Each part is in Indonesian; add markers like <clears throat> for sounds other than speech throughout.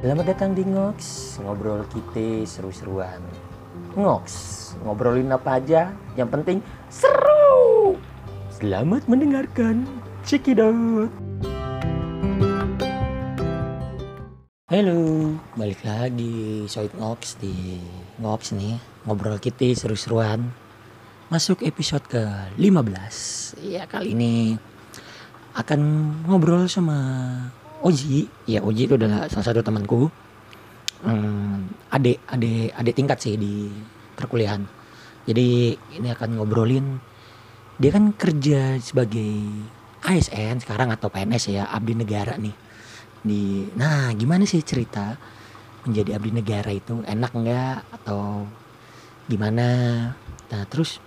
Selamat datang di Ngox, ngobrol kita seru-seruan. Ngox, ngobrolin apa aja, yang penting seru. Selamat mendengarkan, out. Halo, balik lagi Soit Ngox di Ngox nih, ngobrol kita seru-seruan. Masuk episode ke 15. Ya kali ini akan ngobrol sama Oji. Ya Oji itu adalah salah satu temanku. Hmm, adik, adik, adik tingkat sih di perkuliahan. Jadi ini akan ngobrolin dia kan kerja sebagai ASN sekarang atau PNS ya abdi negara nih. Di nah gimana sih cerita menjadi abdi negara itu enak nggak atau gimana? Nah terus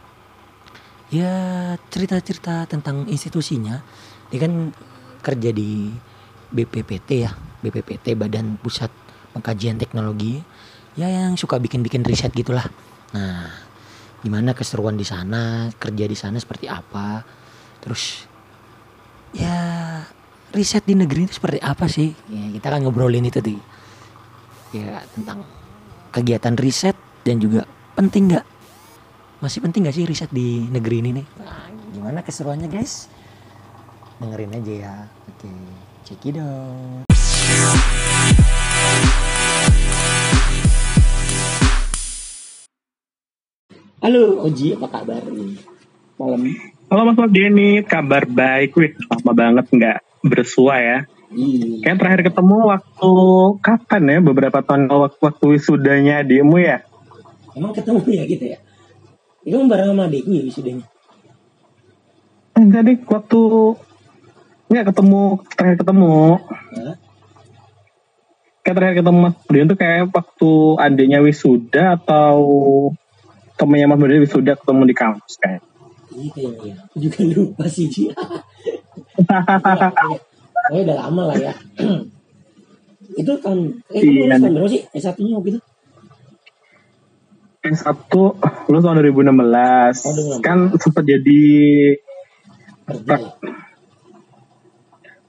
ya cerita-cerita tentang institusinya dia kan kerja di BPPT ya BPPT Badan Pusat Pengkajian Teknologi ya yang suka bikin-bikin riset gitulah nah gimana keseruan di sana kerja di sana seperti apa terus ya riset di negeri itu seperti apa sih ya, kita kan ngobrolin itu tuh ya tentang kegiatan riset dan juga penting nggak masih penting gak sih riset di negeri ini nih? Nah, gimana keseruannya guys? Dengerin aja ya. Oke, check out. Halo Oji, apa kabar nih? Malam. Halo Mas Denny, kabar baik. Wih, lama banget nggak bersua ya. Iya. Kayak terakhir ketemu waktu kapan ya? Beberapa tahun waktu, waktu wisudanya adikmu ya? Emang ketemu ya gitu ya? Itu bareng sama adikku ya wisudanya. Enggak deh, waktu nggak ketemu terakhir ketemu. Hah? Kayak terakhir ketemu Mas Budian tuh kayak waktu adiknya wisuda atau temennya Mas Budian wisuda ketemu di kampus kayak. Iya kayaknya ya. Aku juga lupa sih Ji. Oh udah lama lah ya. <clears throat> itu tahun, eh Iya, lulus tahun berapa sih? S1 nya waktu itu? Yang satu lu tahun 2016, Oh, 2016. kan sempat jadi Kerja ya?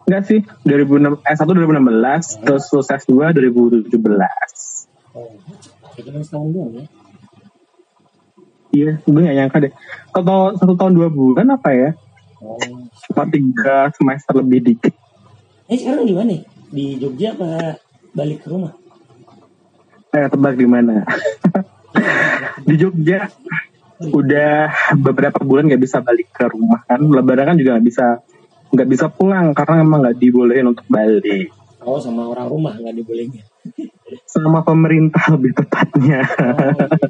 Enggak sih, 2006, S1 2016, terus lulus S2 2017. Oh, cuma setahun doang ya. Iya, gue gak nyangka deh. Kalau satu tahun dua bulan apa ya? Oh. Cuma tiga semester lebih dikit. Eh sekarang di mana? Di Jogja apa balik ke rumah? Eh, tebak di mana? <laughs> di Jogja. Udah beberapa bulan gak bisa balik ke rumah kan. Lebaran kan juga gak bisa nggak bisa pulang karena emang nggak dibolehin untuk balik Oh sama orang rumah nggak dibolehin. sama pemerintah lebih tepatnya.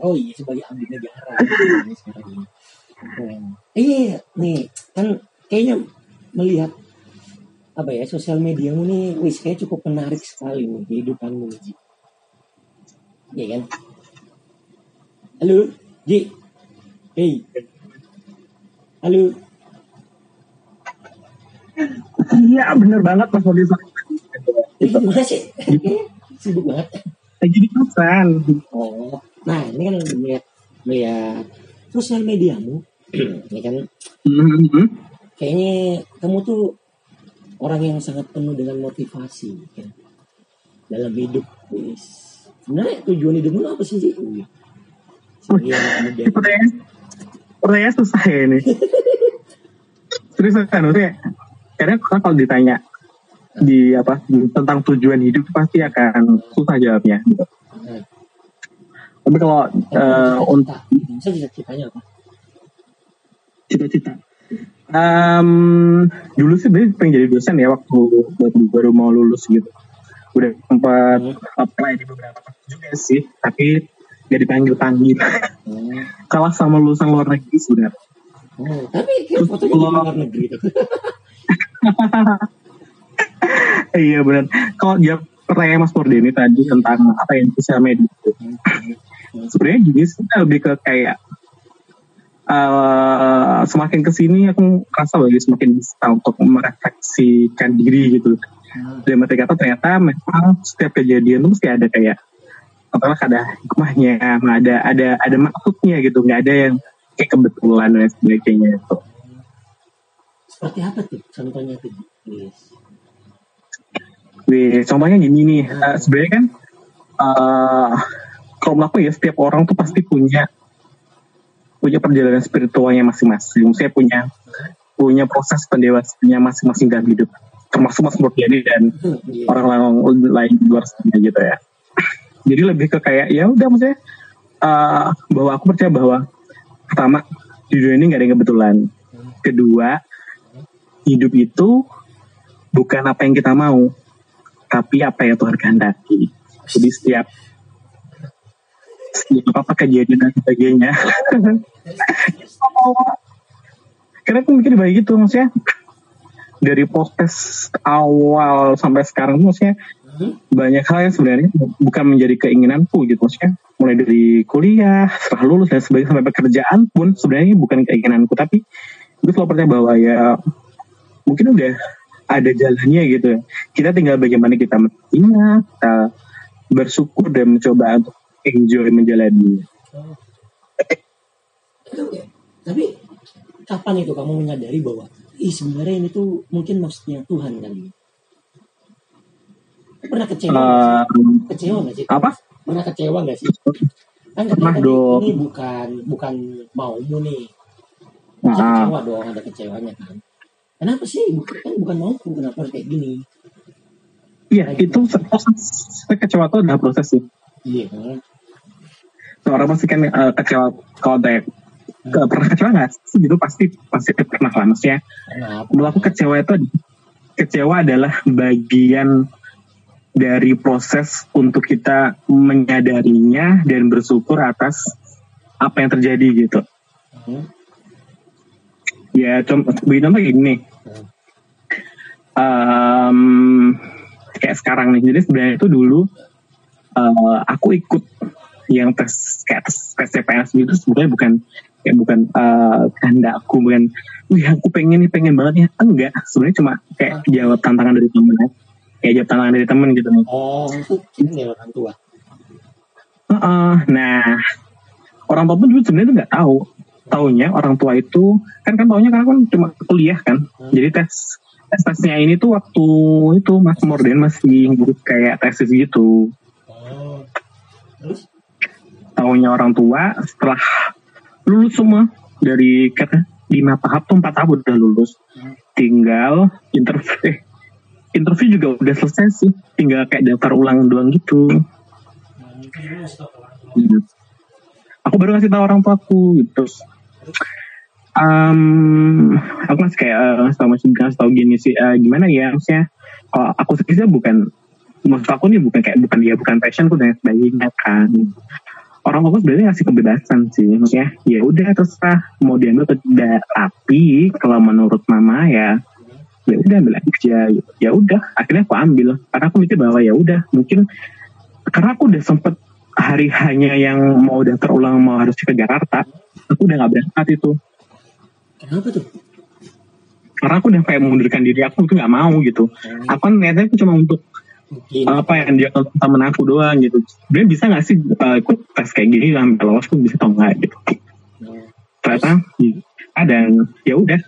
Oh, oh iya sebagai abdi negara. Hmm. Iya nih kan kayaknya melihat apa ya sosial mediamu nih wis kayak cukup menarik sekali nih kehidupanmu nih Ji. Iya kan? Halo Ji. Hey. Halo. Iya bener banget Mas Modi. Eh, gimana sih? Sibuk banget. Lagi di kosan. Oh, nah ini kan melihat melihat sosial mediamu, <clears throat> ini kan Mhm. kayaknya kamu tuh orang yang sangat penuh dengan motivasi kan dalam hidup. Sebenarnya tujuan hidupmu apa sih sih? Pertanyaan, pertanyaan susah ya ini. <laughs> Serius kan, maksudnya orang kalau ditanya di apa tentang tujuan hidup pasti akan susah jawabnya. gitu. Nah, Tapi kalau eh, untuk cita, bisa bisa ceritanya apa? cita-cita, Em, dulu sih pengen jadi dosen ya waktu baru, baru mau lulus gitu. Udah sempat Hmm. apply di beberapa tempat juga sih, tapi gak dipanggil panggil. Oh, Kalah sama lulusan luar negeri sebenarnya. oh, tapi kayak fotonya di luar negeri tuh. <laughs> Iya benar. Kalau dia pertanyaan Mas Mordeni tadi tentang apa yang sosial media itu, sebenarnya gini sih lebih ke kayak eh, semakin ke sini aku merasa lagi semakin bisa untuk merefleksikan diri gitu. Dan mereka kata ternyata memang setiap kejadian itu mesti ada kayak apakah ada hikmahnya, ada ada ada maksudnya gitu, nggak ada yang kayak kebetulan dan sebagainya itu. Seperti apa tuh contohnya tuh? Yes. Wih, contohnya gini nih, uh, sebenarnya kan uh, kalau menurut aku ya setiap orang tuh pasti punya punya perjalanan spiritualnya masing-masing. Saya punya punya proses pendewasannya masing-masing dalam hidup, termasuk Mas Murtiadi dan Iya. orang lain di luar sana gitu ya. <clears throat> Jadi lebih ke kayak ya udah maksudnya uh, bahwa aku percaya bahwa pertama di dunia ini nggak ada yang kebetulan. Kedua hidup itu bukan apa yang kita mau, tapi apa yang Tuhan kehendaki. Jadi setiap setiap apa kejadian dan sebagainya. <laughs> Karena aku mikir baik gitu maksudnya dari proses awal sampai sekarang maksudnya Hmm. banyak hal yang sebenarnya bukan menjadi keinginanku gitu maksudnya mulai dari kuliah setelah lulus dan sebagainya sampai pekerjaan pun sebenarnya bukan keinginanku tapi gue selalu percaya bahwa ya mungkin udah ada jalannya gitu ya kita tinggal bagaimana kita menerima kita bersyukur dan mencoba untuk enjoy menjalani Oke. Tapi kapan itu kamu menyadari bahwa ih sebenarnya ini tuh mungkin maksudnya Tuhan kali. Pernah kecewa? Eh, kecewa nggak sih? apa Pernah kecewa nggak sih? Kan Pernah dong. ini bukan bukan maumu nih. Nah, kecewa dong ada kecewanya kan. Kenapa sih? Bukan kan bukan mauku kenapa harus kayak gini? iya itu proses kecewa itu adalah proses sih. Iya. Seorang pasti kan eh, kecewa kalau ada ke- pernah kecewa nggak sih? Gitu pasti pasti pernah lah maksudnya. Menurut aku kecewa itu kecewa adalah bagian dari proses untuk kita menyadarinya dan bersyukur atas apa yang terjadi gitu. Hmm. Ya contoh contoh gini. Hmm. Em, kayak sekarang nih. Jadi sebenarnya itu dulu eh, aku ikut yang tes kayak tes, tes CPNS gitu sebenarnya bukan kayak bukan eh, kehendakku bukan wih aku pengen nih pengen banget ya enggak. Sebenarnya cuma kayak jawab tantangan dari temen ya. Kayak jawab tantangan dari temen gitu nih Oh, itu ini ya orang tua. Heeh, nah orang tua pun sebenarnya tuh nggak tahu taunya orang tua itu kan kan taunya karena kan cuma kuliah kan jadi tes tes tesnya ini tuh waktu itu mas Morden masih kayak tesis gitu Oh. Terus? taunya orang tua setelah lulus semua dari kata lima tahap tuh empat tahap udah lulus tinggal interview eh interview juga udah selesai sih tinggal kayak daftar ulang doang gitu Hmm. Hmm. aku baru ngasih tahu orang tua aku gitu um, aku masih kayak uh, ngasih tahu gini sih. Uh, gimana ya maksudnya kalau aku sebenarnya bukan maksud aku nih bukan kayak bukan dia bukan passionku dan sebagainya kan. Orang tua sebenarnya ngasih kebebasan sih maksudnya ya udah terserah mau diambil atau tidak. Tapi kalau menurut mama ya ya udah ambil aja. Ya udah akhirnya aku ambil. Karena aku mikir bahwa ya udah mungkin karena aku udah sempet hari hanya yang mau daftar ulang mau harus ke Jakarta aku udah nggak berangkat itu Kenapa tuh? karena aku udah kayak mengundurkan diri aku tuh nggak mau gitu aku kan niatnya itu cuma untuk Mungkin. apa yang dia temen aku doang gitu sebenarnya bisa nggak sih uh, ikut tes kayak gini sampai lolos tuh bisa atau enggak gitu Hmm. ternyata hmm, ada ya udah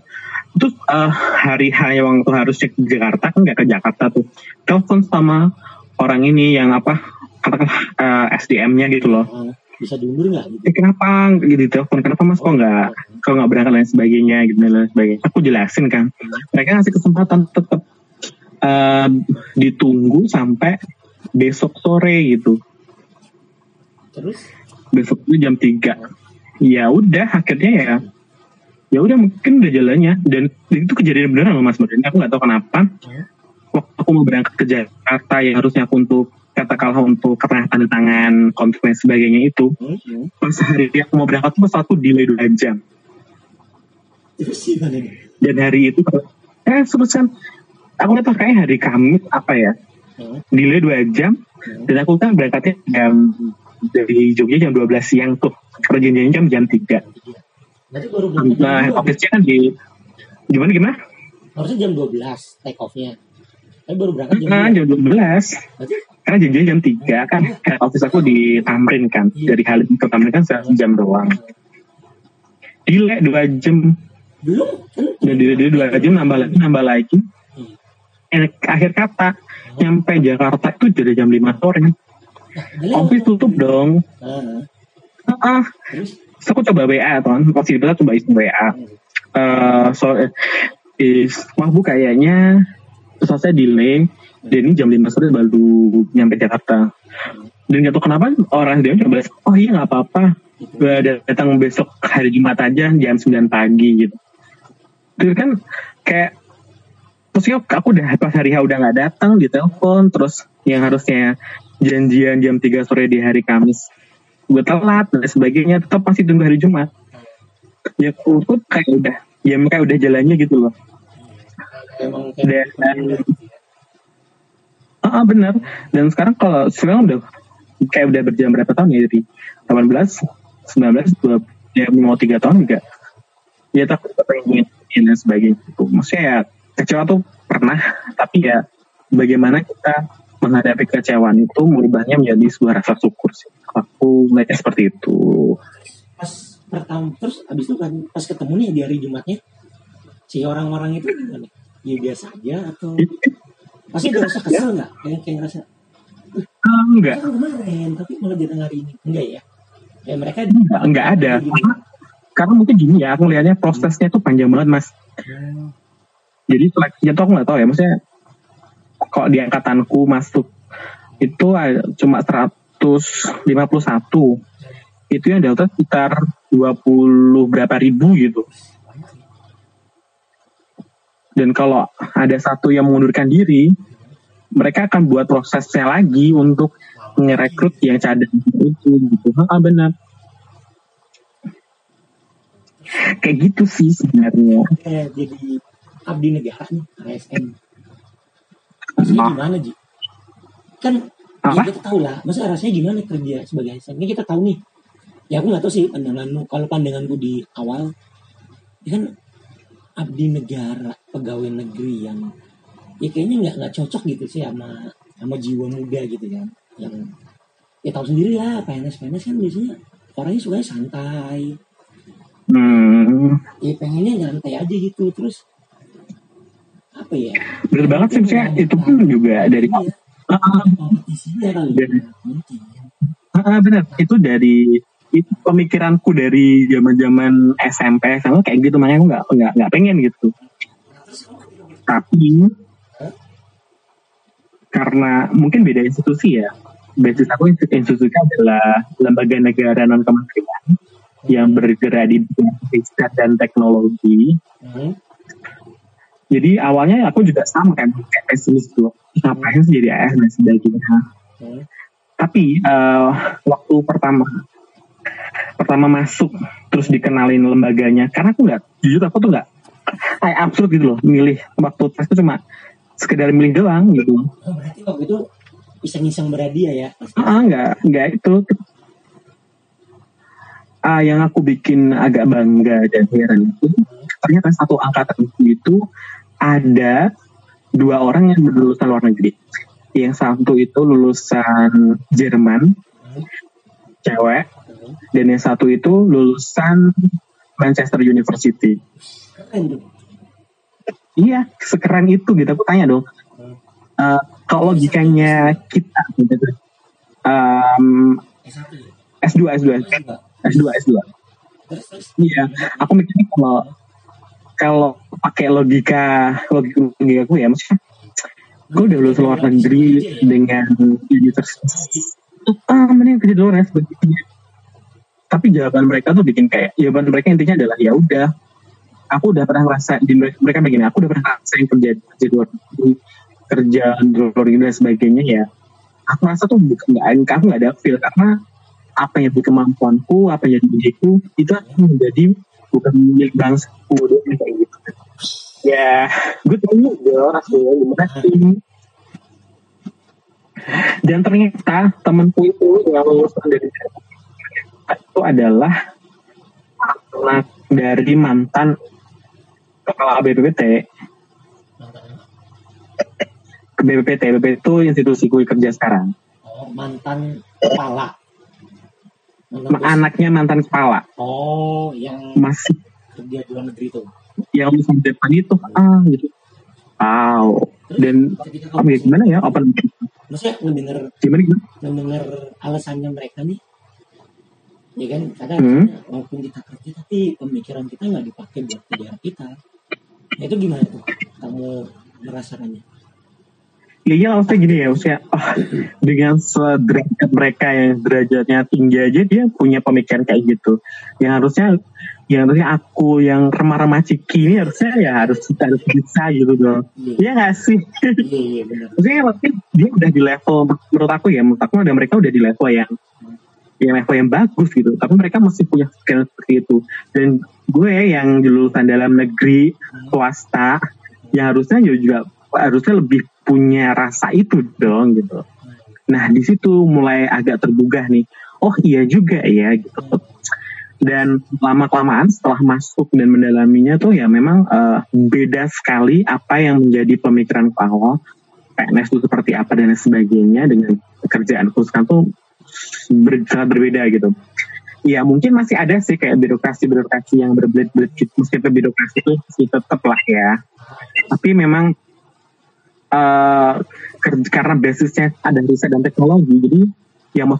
terus uh, hari H yang waktu harus cek ke Jakarta kan nggak ke Jakarta tuh telepon sama orang ini yang apa katakan uh, SDM-nya gitu loh Hmm. Bisa diundur nggak gitu? eh kenapa gitu telepon kenapa mas kok nggak kalau nggak berangkat lain sebagainya gitu dan lain sebagainya aku jelasin kan mereka ngasih kesempatan tetap eh, ditunggu sampai besok sore gitu Terus? besok itu jam 3 ya udah akhirnya ya ya udah mungkin udah jalannya dan itu kejadian beneran loh mas Martin aku nggak tahu kenapa Hmm. waktu aku mau berangkat ke Jakarta yang harusnya aku untuk katakanlah untuk tanda tangan kontrak dan sebagainya itu Hmm. Hmm. pas hari aku mau berangkat tuh pesawatku delay 2 jam dan hari itu eh terus kan aku tahu kayak hari Kamis apa ya Hmm. delay 2 jam dan aku kan berangkatnya jam dari Jogja jam 12 siang tuh perjanjiannya jam jam 3 Berarti baru berangkat nah jam 12. office-nya kan di gimana gimana Harusnya jam 12 take off-nya. Tapi baru berangkat jam nah 12. jam 12 Berarti karena janjinya jam 3 kan head office aku di Tamrin kan. Dari Halim ke Tamrin kan jam doang. Delay 2 jam. Belum kan? dan delay 2 jam nambah lagi nambah lagi. Hmm. Eh, akhir kata nyampe Jakarta itu jadi jam 5 sore. Nah, office tutup dong. Ah, ah ah. terus? Terus aku coba WA kan waktu itu aku coba isi WA eh so is wah bu kayaknya selesai delay dan ini jam 5 sore baru nyampe Jakarta. Dan gak tau kenapa orang dia coba oh iya nggak apa-apa. Datang besok hari Jumat aja jam 9 pagi gitu. Itu kan kayak maksudnya aku udah pas hari H udah nggak datang di telepon terus yang harusnya janjian jam 3 sore di hari Kamis gue telat dan sebagainya tetap masih tunggu hari Jumat. Ya aku kayak udah ya kayak udah jalannya gitu loh emang kayak dan ah ah, benar dan sekarang kalau sekarang udah kayak udah berjalan berapa tahun ya dari 18 19 20 ya mau tiga tahun juga. Ya takut pengen dan sebagainya itu maksudnya ya kecewa tuh pernah tapi ya bagaimana kita menghadapi kecewaan itu merubahnya menjadi sebuah rasa syukur sih. Aku melihatnya seperti itu. Pas pertama terus abis itu kan pas ketemu nih di hari Jumatnya si orang-orang itu gimana? Ya biasa aja atau pasti ada rasa kesel nggak? Kayak kayak ngerasa Ah, enggak kan kemarin tapi malah datang hari ini. Enggak ya? Ya mereka enggak, enggak ada. karena, karena mungkin gini ya aku lihatnya prosesnya tuh panjang banget mas. Hmm, jadi seleksinya tuh aku nggak tahu ya maksudnya kok di angkatanku masuk itu cuma 151 itu yang delta sekitar 20 berapa ribu gitu dan kalau ada satu yang mengundurkan diri mereka akan buat prosesnya lagi untuk ngerekrut yang cadang itu gitu ah benar kayak gitu sih sebenarnya kayak jadi abdi negara nih ASN. Maksudnya Ah. gimana Ji? Kan Apa? ya kita tahu lah, masa rasanya gimana kerja sebagai ASN? Ini kita tahu nih. Ya aku nggak tahu sih pandanganmu. Kalau pandanganku di awal, ya kan abdi negara, pegawai negeri yang ya kayaknya nggak nggak cocok gitu sih sama sama jiwa muda gitu kan. Yang ya tahu sendiri lah PNS PNS kan biasanya orangnya sukanya santai, hmm, ya pengennya nyantai aja gitu terus apa ya? Bener banget sih maksudnya itu pun juga dari Iya, Ah, kompetisinya kali ya. Mungkin. Ah, bener. Itu dari itu pemikiranku dari zaman zaman SMP sama kayak gitu. Makanya aku nggak nggak nggak pengen gitu. Tapi karena mungkin beda institusi ya. Basis aku institusi adalah lembaga negara non kementerian yang bergerak di bidang riset dan teknologi. Hmm, jadi awalnya aku juga sama kan kayak pesimis tuh ngapain sih jadi AS dan sebagainya hmm, tapi eh, waktu pertama pertama masuk terus dikenalin lembaganya. Karena aku nggak jujur aku tuh nggak kayak absurd gitu loh milih waktu tes itu cuma sekedar milih doang gitu. Oh, berarti waktu itu iseng-iseng berhadiah ya? Ah nggak nggak itu. Ah yang aku bikin agak bangga dan heran itu ternyata satu angkatan itu ada dua orang yang lulusan luar negeri. Yang satu itu lulusan Jerman cewek. Hmm, dan yang satu itu lulusan Manchester University. Keren iya sekeren itu gitu. Aku tanya dong. Hmm. eh, kalau logikanya kita gitu um, S1 ya? S2 S2 Terus juga. S2 S2 terus terus? Iya, aku mikirnya kalau kalau pakai logika logika logika aku ya maksudnya gue udah lulus luar negeri dengan universitas ah mending kerja di luar ya tapi jawaban mereka tuh bikin kayak jawaban mereka intinya adalah ya udah aku udah pernah ngerasa di mereka, begini aku udah pernah ngerasain kerja kerja di luar kerja di luar dan sebagainya ya aku rasa tuh bukan nggak aku nggak ada feel karena apa yang jadi kemampuanku apa yang jadi diriku itu akan menjadi bukan milik bangsaku. Kayak gitu. Ya gue tanya dong rasanya gimana sih dan ternyata temanku itu yang lulusan dari itu adalah anak dari mantan kepala BPPT ke BPPT BPPT itu institusi gue kerja sekarang. Oh mantan kepala. Mantan anaknya mantan kepala. Oh yang masih. kerja di luar negeri tuh yang lulusan depan itu. Ah gitu. Wow. Dan apa ya, gimana ya? Open maksudnya ngedenger gimana gimana? mendengar alasannya mereka nih. Ya kan kadang Hmm. walaupun kita kerja tapi pemikiran kita nggak dipakai buat kejar kita. Nah, itu gimana tuh? Kamu merasakannya Ya iya maksudnya gini ya, maksudnya ah, dengan sederajat mereka yang derajatnya tinggi aja dia punya pemikiran kayak gitu. Yang harusnya yang harusnya aku yang remah-remah ciki ini harusnya ya harus harus bisa gitu dong. iya Iya gak sih? iya iya Maksudnya maksudnya dia udah di level menurut aku ya, menurut aku ada mereka udah di level yang yang level yang bagus gitu. Tapi mereka masih punya pikiran seperti itu. Dan gue yang lulusan dalam negeri swasta yang harusnya juga harusnya lebih punya rasa itu dong gitu. Nah di situ mulai agak tergugah nih. Oh iya juga ya gitu. Dan lama kelamaan setelah masuk dan mendalaminya tuh ya memang eh, beda sekali apa yang menjadi pemikiran awal PNS itu seperti apa dan sebagainya dengan pekerjaan sekarang tuh ber- sangat berbeda gitu. Ya mungkin masih ada sih kayak birokrasi-birokrasi yang berbelit-belit gitu. Meskipun birokrasi itu masih tetap lah ya. Tapi memang ker- karena basisnya ada riset dan teknologi, jadi yang mau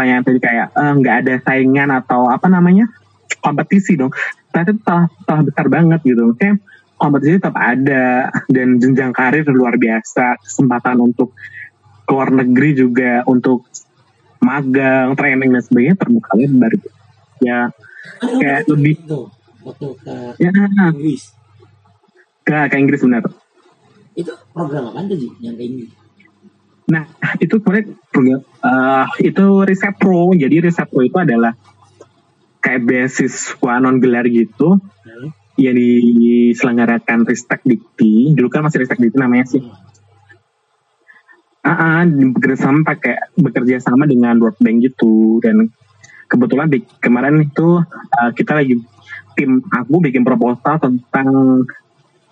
ditanya tadi kayak eh, nggak ada saingan atau apa namanya kompetisi dong. Ternyata itu salah, salah besar banget gitu. Maksudnya kompetisi tetap ada dan jenjang karir luar biasa, kesempatan untuk keluar negeri juga untuk magang, training dan sebagainya terbuka lebar. gitu. Ya, Kayak lebih- waktu ke ya Inggris ke, ke Inggris benar. itu program apa Ji, yang ke Inggris Nah, itu sebenarnya eh, itu riset pro. Jadi riset pro itu adalah kayak beasiswa non gelar gitu Hmm. yang diselenggarakan Ristek Dikti. Dulu kan masih Ristek Dikti namanya sih. Ah, ah, bekerja sama pakai bekerja sama dengan World Bank gitu dan kebetulan di, kemarin itu eh, kita lagi tim aku bikin proposal tentang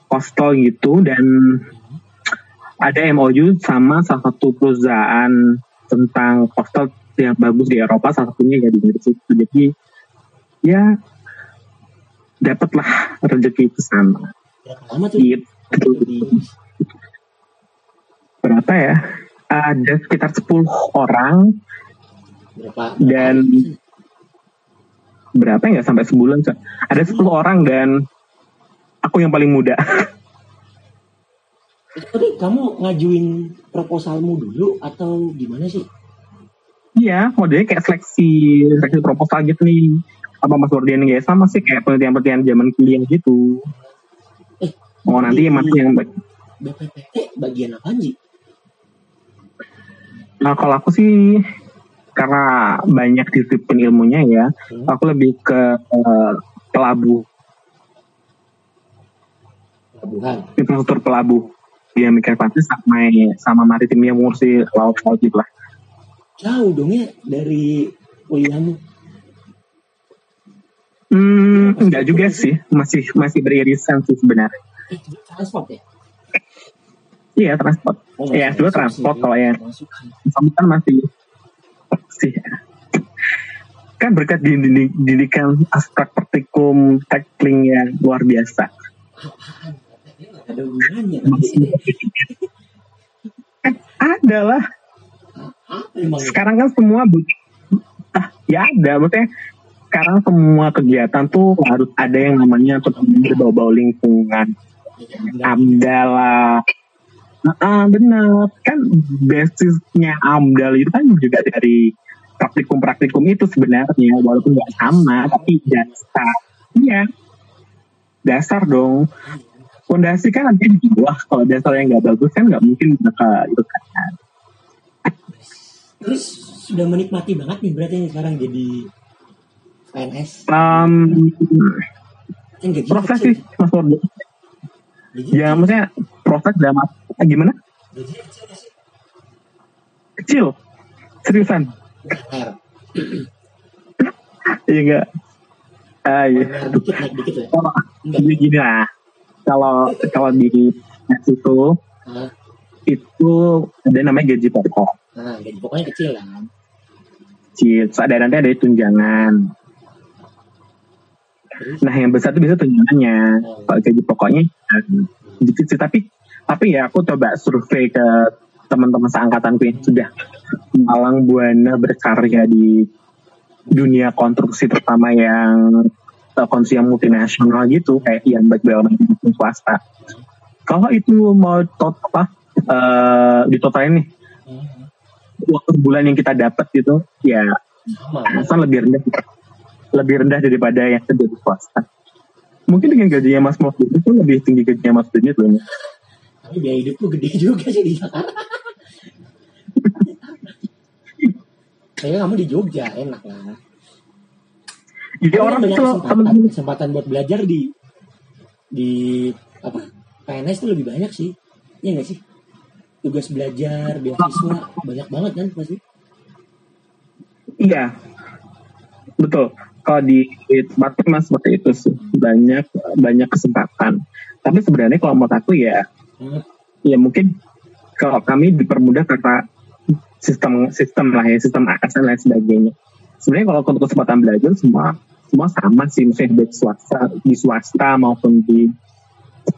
postal gitu dan ada MOU sama salah satu perusahaan tentang postal yang bagus di Eropa salah satunya ya di Inggris itu. Jadi ya dapatlah rezeki ke sana gitu berapa ya? Ada sekitar 10 orang. Berapa? Dan- berapa ya? Nggak sampai sebulan ada 10 orang dan aku yang paling muda <laughs> tapi kamu ngajuin proposalmu dulu atau gimana sih Iya, modelnya kayak seleksi seleksi proposal gitu nih. Apa Mas Wardian ya sama sih kayak penelitian-penelitian zaman kuliah gitu. Eh, Oh nanti yang mana yang baik. BPPT bagian apa Ji? Nah kalau aku sih karena banyak disiplin ilmunya ya, Hmm. aku lebih ke eh, pelabuh, Pelabuhan. infrastruktur pelabuh. Dia mikir pasti sama sama maritim yang mengurusi laut-laut gitu lah. Jauh dong ya dari kuliahmu. Hmm, enggak juga sih, masih masih beririsan sih sebenarnya. Eh, transport ya? Iya transport. Oh, Iya, dulu sih. transport kalau ya. Sama kan masih sih kan berkat didikan aspek praktikum tackling yang luar biasa. Apaan? Ada hubungannya. Ada lah. Apa emang? Sekarang kan semua bu- ah, ya ada. Maksudnya sekarang semua kegiatan tuh harus ada yang namanya untuk berbau-bau lingkungan. AMDAL lah. Ah, benar. Kan basisnya AMDAL itu kan juga dari praktikum-praktikum itu sebenarnya. Walaupun nggak sama, tapi dasar. Iya. Dasar dong. Fondasi kan nanti di bawah. Kalau dasarnya nggak bagus kan nggak mungkin bakal itu kan. Terus sudah menikmati banget nih berarti sekarang jadi PNS. Um, proses sih, Mas Wardo. Ya, maksudnya proses dalam apa- gimana? gaji kecil nggak sih? Kecil. Seriusan. Iya enggak? Ah, iya. Dikit naik dikit. Kalau Enggak. jadi gini lah. Kalau kalau di PNS itu Nah, itu ada namanya gaji pokok. nah, gaji pokoknya kecil kan. Kecil. Terus ada nanti ada tunjangan. Terus Nah yang besar itu bisa tunjangannya. Oh. Kalau gaji pokoknya eh, dikit sih. Tapi tapi ya aku coba survei ke teman-teman seangkatanku yang sudah malang buana berkarya di dunia konstruksi terutama yang konstruksi yang multinasional gitu kayak yang baik BUMN swasta. Kalau itu mau tot apa uh, ditotalin nih waktu bulan yang kita dapat gitu ya alasan lebih rendah lebih rendah daripada yang kerja di swasta. Mungkin dengan gajinya Mas Mofid itu lebih tinggi gajinya Mas Denit loh. tapi biaya hidup tuh gede juga sih di Jakarta Kayaknya kamu di Jogja enak lah. Jadi Tapi orang tuh kesempatan, kesempatan buat belajar di di apa PNS tuh lebih banyak sih. Iya nggak sih? Tugas belajar, beasiswa banyak banget kan pasti. Iya, betul. Kalau di tempat mas seperti itu sih banyak banyak kesempatan. Tapi sebenarnya kalau menurut aku ya, Hmm. ya mungkin kalau kami dipermudah karena sistem sistem lah ya sistem ASN dan lain sebagainya. Sebenarnya kalau untuk kesempatan belajar semua semua sama sih, misalnya baik swasta di swasta maupun di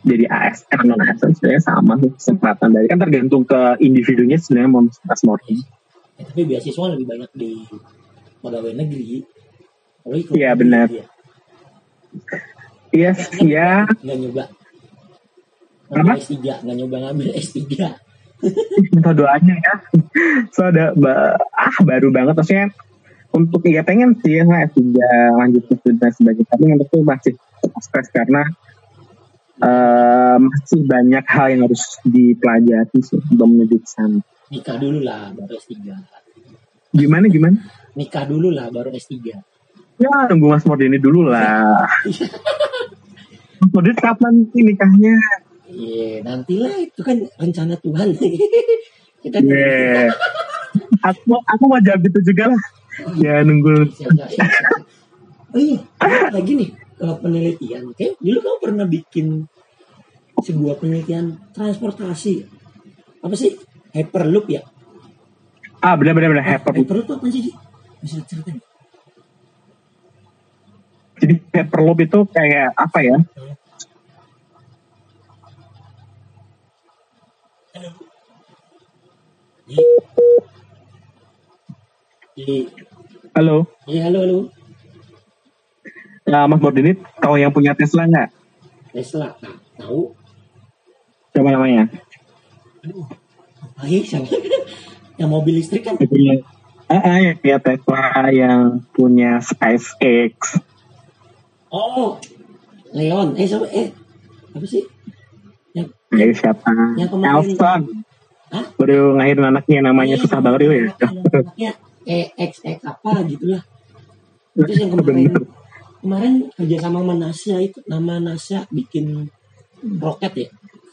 jadi ASN non ASN sebenarnya sama sih kesempatan dari kan tergantung ke individunya sebenarnya mau mas Morty. Eh, tapi beasiswa lebih banyak di pegawai negeri. Iya, benar. iya. Iya, nggak nyoba ngambil S3 nggak nyoba ngambil S3 minta doanya ya so ada ah baru banget maksudnya untuk ya pengen sih ya S3 lanjut ke studi dan sebagainya tapi menurutku masih stres karena eh, masih banyak hal yang harus dipelajari sebelum menuju ke sana. Nikah dulu lah baru S3 gimana gimana? Nikah dulu lah baru S3 ya nunggu Mas Mordini dulu lah. <laughs> Mas Mordini kapan sih nikahnya? Iya nantilah itu kan rencana Tuhan. <laughs> Kita yeah. aku aku mau jawab itu juga lah ya nunggu oh iya lagi nih kalau penelitian oke? Dulu kamu pernah bikin sebuah penelitian transportasi apa sih? Hyperloop ya? Ah benar benar benar. Hyper hyperloop. itu apa sih bisa ceritain Jadi hyperloop itu kayak apa ya? Halo. Halo, Iya, halo, halo. nah, Mas Bordini tahu yang punya Tesla nggak? Tesla. Nah, tahu? Siapa namanya? Aduh. Baik, sama. <laughs> Yang mobil listrik kan? Yang punya, ah, ah, yang punya Tesla yang punya SpaceX. Oh, Leon. Eh, sama, eh. Apa sih? Yang, Jadi siapa? Yang kemarin- Elson. Hah? Baru ngelahirin anaknya namanya Iya, susah banget ya. anaknya- Anaknya eh, X, X apa gitu lah. Terus yang kemarin, Bener. kemarin kerja sama sama NASA itu, nama NASA bikin roket ya?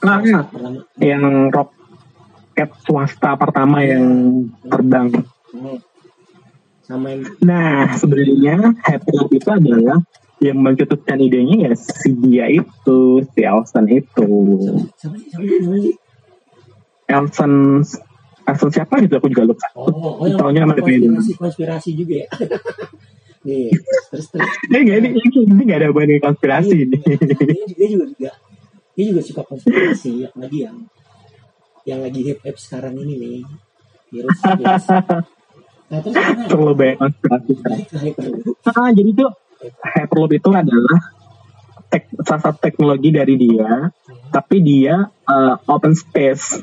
Ah, iya. Pertama. Yang roket swasta pertama yang terbang. Hmm. Sama yang Nah, sebenarnya Hyperloop itu adalah yang mencetuskan idenya ya si dia itu, si Elson itu. siapa sih? Elson Elson siapa gitu aku juga lupa. Oh, oh yang Taunya sama konspirasi, konspirasi juga ya. <laughs> Nih, terus terus. <laughs> Eh nggak ini ini ini nggak ada hubungan konspirasi ini. Dia, dia juga juga dia juga suka konspirasi, apalagi yang yang lagi hip hip sekarang ini nih virus virus. <laughs> Nah terus? Terlalu banyak konspirasi. Hyperloop. Ah, jadi tuh Hyperloop itu adalah tek, salah satu teknologi dari dia, tapi dia eh, open space.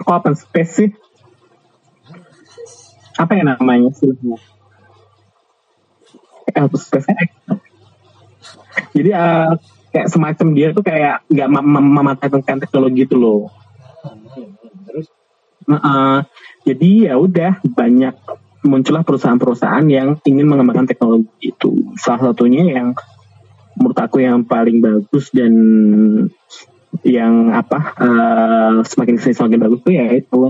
Kok open space sih? Apa ya namanya sih? Open space. Jadi eh, kayak semacam dia tuh kayak nggak mem- mem- mematahkan teknologi itu loh. Terus Heeh. jadi ya udah banyak muncullah perusahaan-perusahaan yang ingin mengembangkan teknologi itu. Salah satunya yang menurut aku yang paling bagus dan yang apa eh, semakin ke sini semakin bagus tuh ya itu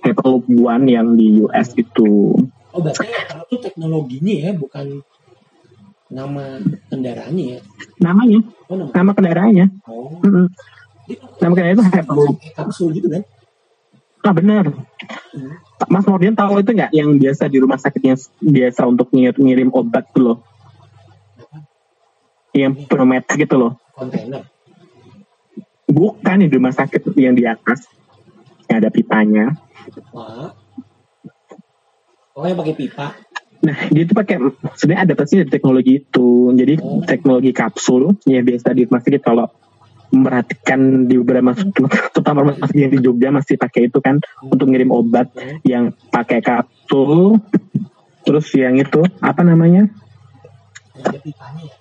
Hyperloop One yang di US itu. oh berarti hyperloop itu teknologinya ya bukan nama kendaraannya ya. Namanya, Oh nama. nama kendaraannya. Oh. Nama kendaraannya itu Hyperloop. kapsul gitu kan? Ah benar. Hmm. Mas Mordian tahu itu nggak yang biasa di rumah sakit yang biasa untuk ngir- ngirim obat tuh loh. Yang pneumatik gitu loh. Kontainer. Bukan di rumah sakit yang di atas yang ada pipanya Wah. Oh yang pakai pipa. Nah, dia itu pakai sebenarnya adaptasi dari teknologi itu. Jadi Oh. teknologi kapsul ya biasa di rumah sakit kalau memperhatikan di beberapa terutama rumah sakit yang di Jogja masih pakai itu kan untuk ngirim obat yang pakai kapsul. Terus yang itu apa namanya? Yang ada pipanya ya.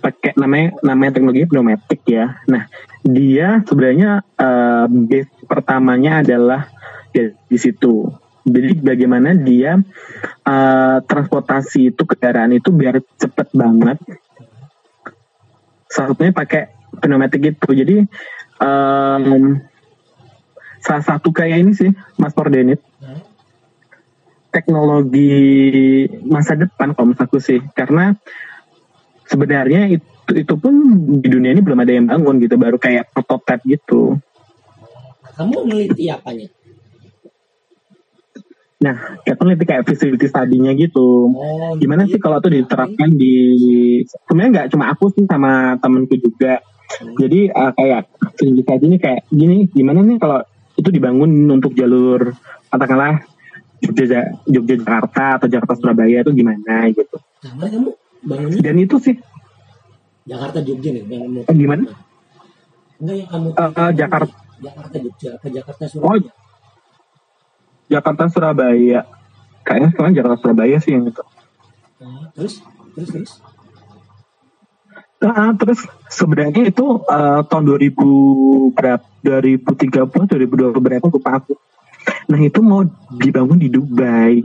Pakai namanya namanya teknologi pneumatik ya. Nah, dia sebenarnya eh, base pertamanya adalah di, di situ. Jadi bagaimana dia eh, transportasi itu kendaraan itu biar cepet banget. Salah satunya pakai pneumatik itu. Jadi em, salah satu kayak ini sih Mas Pordenit teknologi masa depan kalau menurut aku sih karena sebenarnya itu itu pun di dunia ini belum ada yang bangun gitu baru kayak prototype gitu. Kamu meneliti apanya? nah kita nanti kayak facility study-nya gitu. Oh, gimana sih kalau tuh diterapkan di sebenarnya nggak cuma aku sih sama temenku juga. Jadi eh, kayak facility study ini kayak gini gimana nih kalau itu dibangun untuk jalur katakanlah Jogja, Jogja Jakarta atau Jakarta Surabaya itu gimana gitu. Nah, kamu bangunnya dan itu sih Jakarta Jogja nih yang kamu. Eh, gimana? Enggak yang kamu. Eh, eh, Jakarta. Jakarta Jogja ke Jakarta Oh, Surabaya. Jakarta Surabaya kayaknya sekarang Jakarta Surabaya sih yang itu Nah, terus terus terus. Nah, terus sebenarnya itu eh, tahun 2000 berapa 2030 2020 berapa lupa aku nah itu mau dibangun di Dubai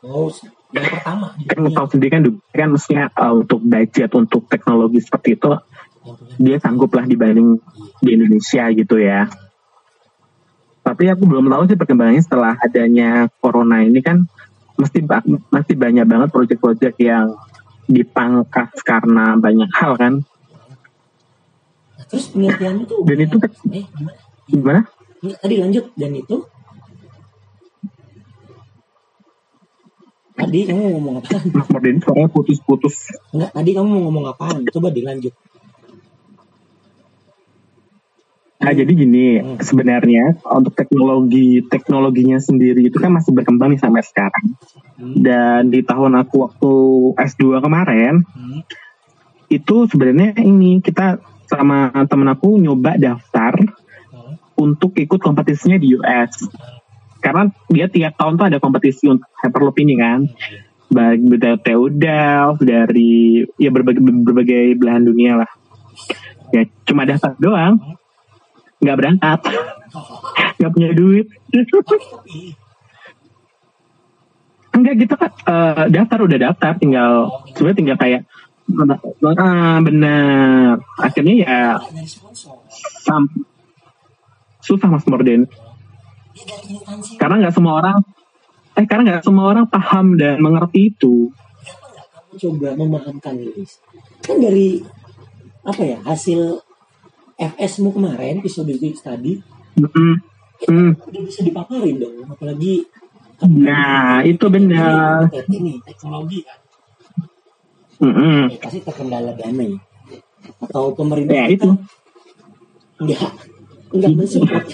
Oh, yang pertama kan tahu sendiri kan kan maksudnya eh, untuk budget untuk teknologi seperti itu dia sanggup lah dibanding di Indonesia gitu ya. Tapi aku belum tahu sih perkembangannya setelah adanya corona ini kan mesti masih banyak banget proyek-proyek yang dipangkas karena banyak hal kan. Nah, terus penelitianmu tuh Dan itu kan- eh gimana? gimana? Enggak, tadi lanjut. Dan itu Tadi kamu mau ngomong apaan? Mas Morden suaranya putus-putus Enggak, tadi kamu mau ngomong apaan? Coba dilanjut. Nah, jadi gini, Hmm. sebenarnya untuk teknologi teknologinya sendiri itu kan masih berkembang nih sampai sekarang. Hmm. Dan di tahun aku waktu S2 kemarin, Hmm. itu sebenarnya ini kita sama temen aku nyoba daftar Hmm. untuk ikut kompetisinya di US. Karena dia tiap tahun tuh ada kompetisi untuk Hyperloop ini kan. Baik dari Delft, dari ya berbagai berbagai belahan dunia lah. Ya cuma daftar doang, nggak berangkat, <laughs> nggak punya duit. <laughs> Enggak gitu kan eh, daftar udah daftar tinggal sebenarnya tinggal kayak ah benar akhirnya ya sam- susah mas Morden. Karena nggak semua orang eh karena nggak semua orang paham dan mengerti itu nggak coba memahamkan Lilis? Kan dari apa ya hasil FS-mu kemarin episode study Mm-mm. Hmm. udah bisa dipaparin dong apalagi Nah, itu benar. ini teknologi kan Mm-mm. ya, pasti terkendala dana ya atau pemerintah ya itu enggak enggak mensupport <laughs>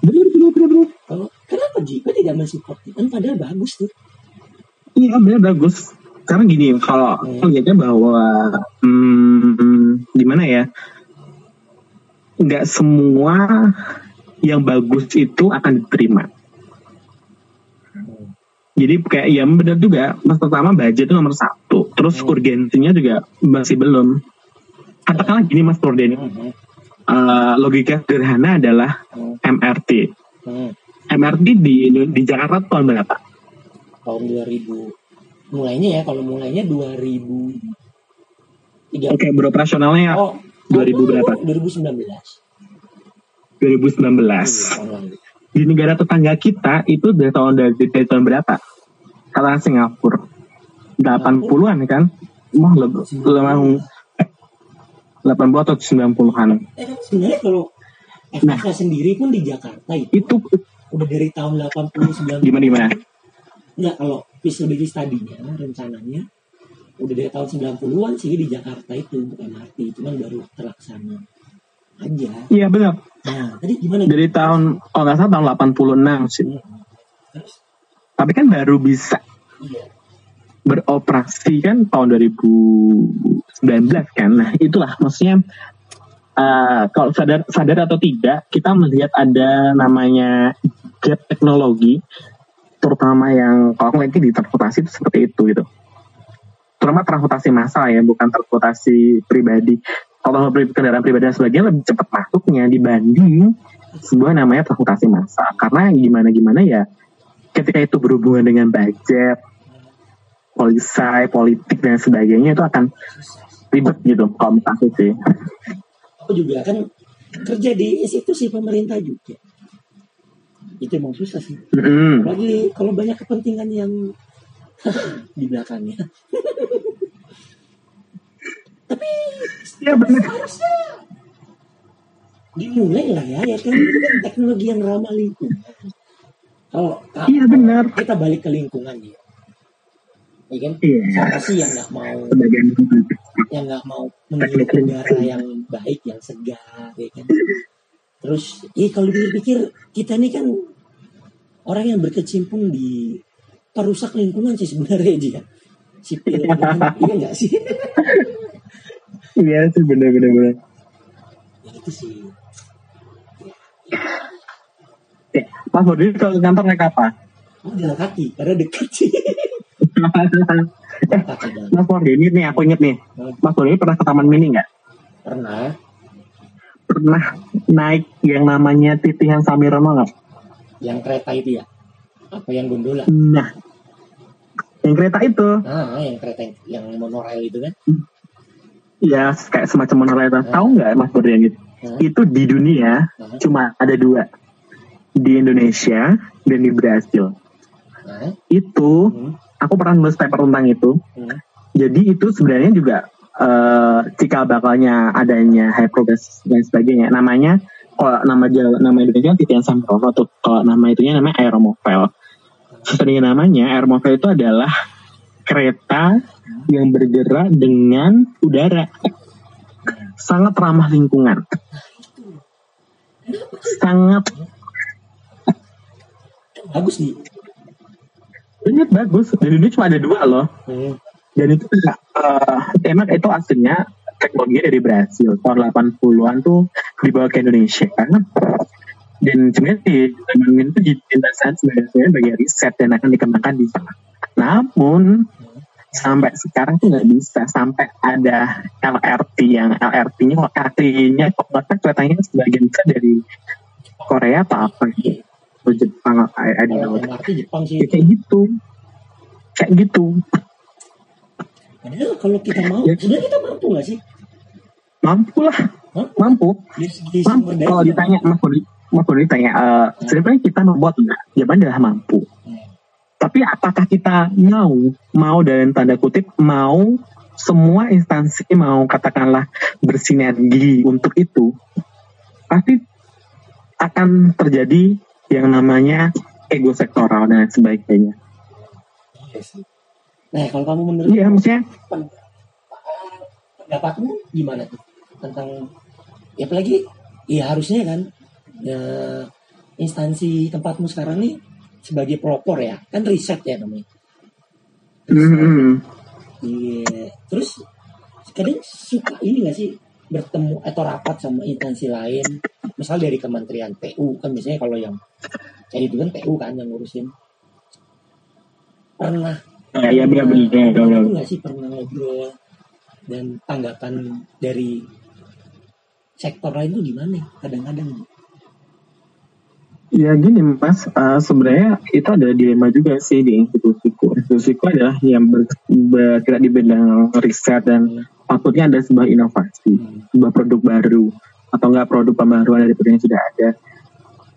<laughs> benar benar benar benar. kalau kenapa Ji kok tidak mensupport. Kan padahal bagus tuh. Iya benar bagus. Karena gini kalau Hmm. lihatnya bahwa hmm, gimana ya nggak semua yang bagus itu akan diterima. Jadi kayak ya benar juga. Mas pertama budget itu nomor satu. Terus Hmm. urgensinya juga masih belum. Katakanlah gini mas Purdeni Hmm, Eh, logika sederhana adalah hmm, MRT hmm. MRT di di Jakarta tahun berapa? Tahun 2000 mulainya ya kalau mulainya 2000 tiga. Oke beroperasionalnya oh 2000 berapa? 2019 2019 tahun lalu. Di negara tetangga kita itu dari tahun dari, dari tahun berapa? Kata Singapura. 80-an kan? Wah, lebih, lebih 80 atau 90-an eh kan sebenarnya kalau Nah. FS sendiri pun di Jakarta itu. Itu udah dari tahun 80 90 gimana gimana Enggak, kalau feasibility study-nya, rencananya udah dari tahun 90-an sih di Jakarta itu untuk MRT cuman baru terlaksana aja Iya benar. nah tadi gimana Dari tahun oh nggak salah tahun 86 sih. Hmm. terus Tapi kan baru bisa iya beroperasi kan tahun 2019 kan. Nah itulah maksudnya eh, kalau sadar sadar atau tidak kita melihat ada namanya gap teknologi terutama yang kalau lihat di transportasi itu seperti itu gitu. Terutama transportasi massal ya bukan transportasi pribadi. Kalau kendaraan pribadi dan sebagainya lebih cepat masuknya dibanding sebuah namanya transportasi massal. Karena gimana gimana ya ketika itu berhubungan dengan budget polisai, politik dan sebagainya itu akan ribet gitu kalau sih. Aku juga kan kerja di institusi pemerintah juga itu emang susah sih Mm-mm. apalagi kalau banyak kepentingan yang <laughs> di belakangnya tapi Iya benar. harusnya dimulai lah ya ya kan itu kan teknologi yang ramah lingkungan kalau Iya benar. kita balik ke lingkungan ya ya kan Iya. siapa sih yang nggak mau yang nggak mau menghirup udara yang baik yang segar ya kan? Terus ya kalau dipikir kita ini kan orang yang berkecimpung di perusak lingkungan sih sebenarnya dia sipil iya nggak sih? Iya sih benar benar benar. ya itu sih. Ya, Mas Bodi kalau ke kantor naik apa? oh jalan kaki karena dekat sih <laughs> <laughs> Mas ini nih aku inget nih. Mas Bodi pernah ke Taman Mini nggak? pernah Pernah naik yang namanya Titihan Samirono nggak? yang kereta itu ya apa yang gondola Nah, yang kereta itu, ah yang kereta yang, monorail itu kan ya kayak semacam monorail. Tahu nggak Mas yang gitu? Hah? Itu di dunia Hah? cuma ada dua di Indonesia dan di Brasil. Hah? Itu Hmm. Aku pernah nulis paper tentang itu. Hmm. Jadi itu sebenarnya juga eh cikal bakalnya adanya high progress dan sebagainya. Namanya kalau nama nama Indonesia Titian Samprono tuh kalau nama itunya namanya Aeromovel. Sebenarnya namanya Aeromovel itu adalah kereta yang bergerak dengan udara. Sangat ramah lingkungan. Sangat bagus nih Ini bagus. Dan ini cuma ada dua loh. Hmm. Dan itu uh, emang itu aslinya teknologi dari Brasil. Tahun 80-an tuh dibawa ke Indonesia. Dan sebenarnya di Bandung itu dijelasan sebenarnya bagian riset dan akan dikembangkan di sana. Namun sampai sekarang tuh nggak bisa sampai ada LRT yang LRT-nya LRT-nya kok keretanya sebagian besar dari Korea atau apa gitu atau Jepang I, I don't know. MRT Jepang sih. Ya, kayak gitu. Kayak gitu. Padahal kalau kita mau, Ya. sebenarnya kita mampu nggak sih? mampu. Lah mampu. mampu kalau ditanya Mas Budi Mas Budi tanya eh, sebenarnya kita membuat enggak jawabannya adalah mampu. Hmm. tapi apakah kita mau mau dalam tanda kutip mau semua instansi mau katakanlah bersinergi untuk itu pasti akan terjadi yang namanya ego sektoral dan sebagainya. Nah, kalau kamu menurut iya maksudnya? pen- pendapatmu gimana tuh? Tentang ya apalagi ya harusnya kan ya, instansi tempatmu sekarang nih sebagai pelopor ya. Kan riset ya namanya. Hmm, Iya. Terus kadang suka ini gak sih bertemu atau rapat sama instansi lain, misal dari Kementerian PU kan biasanya kalau yang kayak itu kan PU kan yang ngurusin. Pernah ya, ya benar-benar pernah benar-benar. itu nggak sih pernah ngobrol dan tanggapan dari sektor lain tuh gimana? ya? Kadang-kadang Ya gini mas, eh, sebenarnya itu ada dilema juga sih di institusiku. Institusiku adalah yang ber- bergerak di bidang riset dan patutnya ada sebuah inovasi, sebuah produk baru atau enggak produk pembaruan dari produk yang sudah ada.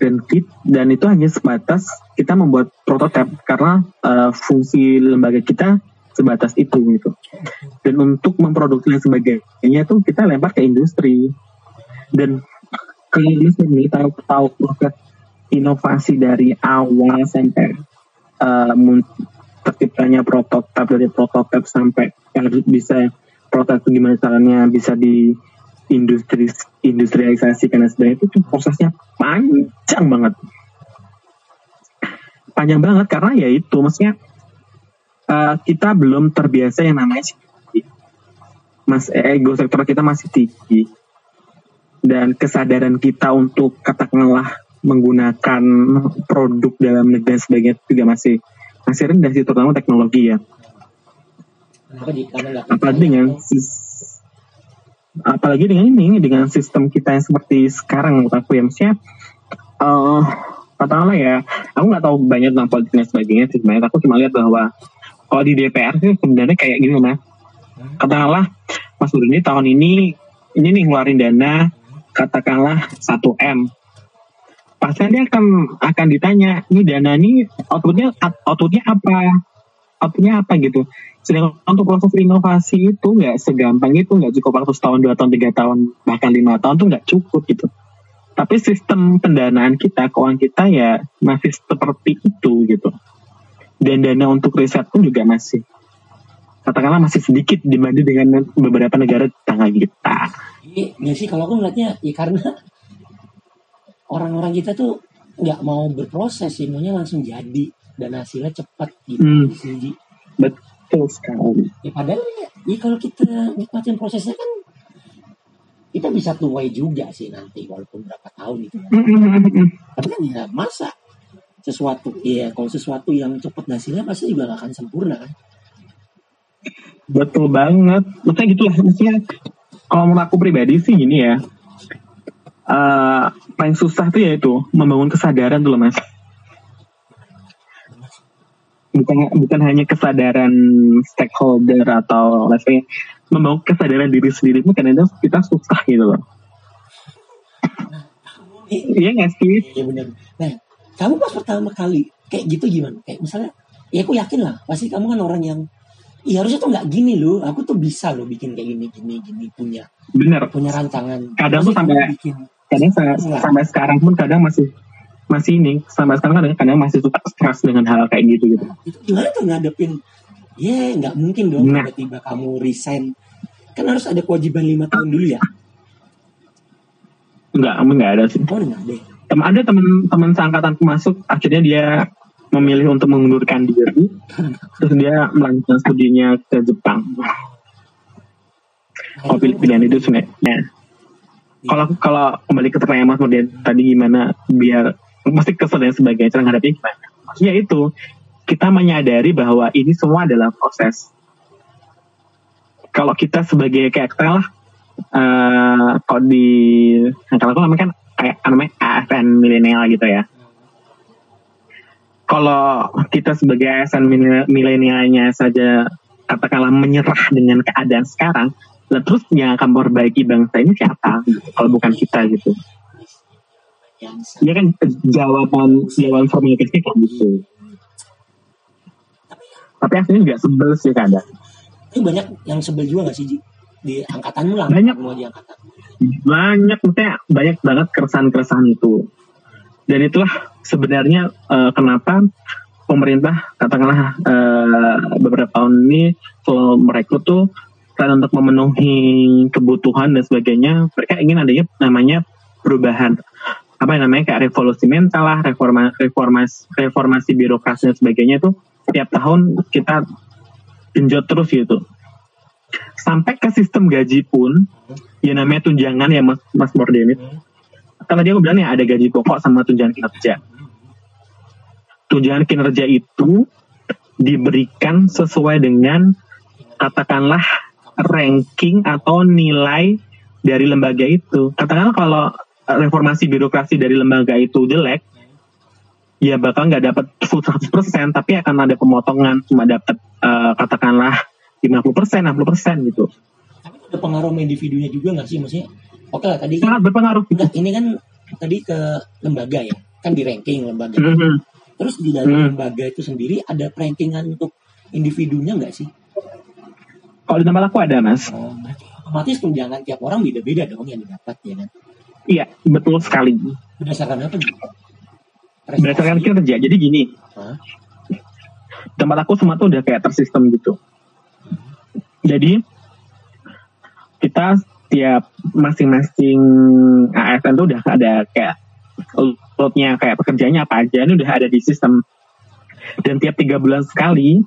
Dan kit, dan itu hanya sebatas kita membuat prototipe karena eh, fungsi lembaga kita sebatas itu gitu. Dan untuk memproduksi dan sebagainya tuh kita lempar ke industri. Dan kalau misalnya tahu tahu proses inovasi dari awal sampai uh, terciptanya prototipe dari prototipe sampai harus bisa prototipe gimana caranya bisa di industri industrialisasi? Dan sebagainya itu prosesnya panjang banget. Panjang banget karena ya itu maksudnya uh, kita belum terbiasa yang namanya mas ego sektor kita masih tinggi. Dan kesadaran kita untuk katakanlah menggunakan produk dalam negeri sebagainya juga masih masih rendah sih terutama teknologi ya. Apalagi dengan apalagi dengan ini dengan sistem kita yang seperti sekarang menurut aku ya maksudnya uh, katakanlah ya aku nggak tahu banyak tentang politik dan sebagainya sih sebenarnya. Aku cuma lihat bahwa kalau di DPR sih sebenarnya kayak gini mas. Katakanlah Mas ini tahun ini ini nih ngeluarin dana katakanlah 1 m. Pasti dia akan akan ditanya ini dana ini outputnya outputnya apa outputnya apa gitu? Sedangkan untuk proses inovasi itu nggak segampang itu nggak cukup waktu setahun dua tahun tiga tahun bahkan lima tahun tuh nggak cukup gitu. Tapi sistem pendanaan kita keuangan kita ya masih seperti itu gitu. Dan dana untuk riset pun juga masih katakanlah masih sedikit dibanding dengan beberapa negara tetangga kita. Iya sih? Kalau aku melihatnya ya karena orang-orang kita tuh nggak mau berproses sih maunya langsung jadi dan hasilnya cepat gitu. Hmm. sih betul sekali. ya padahal ya, ya kalau kita nikmatin prosesnya kan kita bisa tuai juga sih nanti walaupun berapa tahun itu. Ya. tapi kan ya masa sesuatu ya kalau sesuatu yang cepat hasilnya pasti juga gak akan sempurna kan. Betul banget. Maksudnya gitu lah. Maksudnya kalau menurut aku pribadi sih gini ya. Uh, paling susah tuh ya itu membangun kesadaran tuh loh mas bukan bukan hanya kesadaran stakeholder atau lainnya membangun kesadaran diri sendiri pun kadang kita susah gitu loh iya nggak sih iya benar nah kamu pas pertama kali kayak gitu gimana kayak misalnya ya aku yakin lah pasti kamu kan orang yang Iya harusnya tuh nggak gini loh. Aku tuh bisa loh bikin kayak gini gini gini punya. Bener. Punya rancangan. Kadang tuh sampai bikin kadang saya, sampai sekarang pun kadang masih masih ini sampai sekarang kadang kadang masih suka stres dengan hal kayak gitu gitu itu gimana tuh ngadepin ya yeah, nggak mungkin dong nah. tiba-tiba kamu resign kan harus ada kewajiban lima tahun dulu ya Enggak, enggak ada sih. Oh, enggak ada. Tem ada teman-teman seangkatanku masuk, akhirnya dia memilih untuk mengundurkan diri, terus dia melanjutkan studinya ke Jepang. Oh, pilihan itu sebenarnya kalau kalau kembali ke pertanyaan Mas Murdian tadi gimana biar pasti kesel dan sebagainya cara ngadepin gimana maksudnya itu kita menyadari bahwa ini semua adalah proses kalau kita sebagai kayak lah uh, kalau di kalau aku namanya kan kayak namanya ASN milenial gitu ya kalau kita sebagai ASN milenialnya saja katakanlah menyerah dengan keadaan sekarang Nah, terus yang akan memperbaiki bangsa ini siapa? Kalau bukan kita gitu. Ya kan jawaban jawaban formula kita kayak gitu. Tapi aslinya juga sebel sih kadang. Ini banyak yang sebel juga gak sih Ji? Di angkatanmu lah. Banyak. Di angkatan. Banyak, maksudnya banyak banget keresahan-keresahan itu. Dan itulah sebenarnya uh, kenapa pemerintah katakanlah uh, beberapa tahun ini kalau merekrut tuh selain untuk memenuhi kebutuhan dan sebagainya mereka ingin adanya namanya perubahan apa yang namanya kayak revolusi mental lah reforma reformasi reformasi birokrasi dan sebagainya itu setiap tahun kita genjot terus gitu. Sampai ke sistem gaji pun ya namanya tunjangan ya mas mas Mordenit kan tadi aku bilang ya ada gaji pokok sama tunjangan kinerja. Tunjangan kinerja itu diberikan sesuai dengan katakanlah ranking atau nilai dari lembaga itu. Katakanlah kalau reformasi birokrasi dari lembaga itu jelek, ya bakal nggak dapat full 100%, tapi akan ada pemotongan, cuma dapat uh, katakanlah 50%, 60% gitu. Tapi ada pengaruh individunya juga nggak sih? Maksudnya, oke lah tadi sangat berpengaruh. Enggak, ini kan tadi ke lembaga ya, kan di ranking lembaga. Mm -hmm. Terus di dalam mm -hmm. lembaga itu sendiri ada rankingan untuk individunya nggak sih? Kalau di tempat aku ada, Mas. Oh, otomatis tunjangan tiap orang beda-beda dong yang didapat, ya kan? Iya, betul sekali. Berdasarkan apa? Berdasarkan kerja. Jadi gini, Hah? tempat aku semua tuh udah kayak tersistem gitu. Jadi kita tiap masing-masing ASN tuh udah ada kayak loadnya kayak pekerjaannya apa aja ini udah ada di sistem dan tiap tiga bulan sekali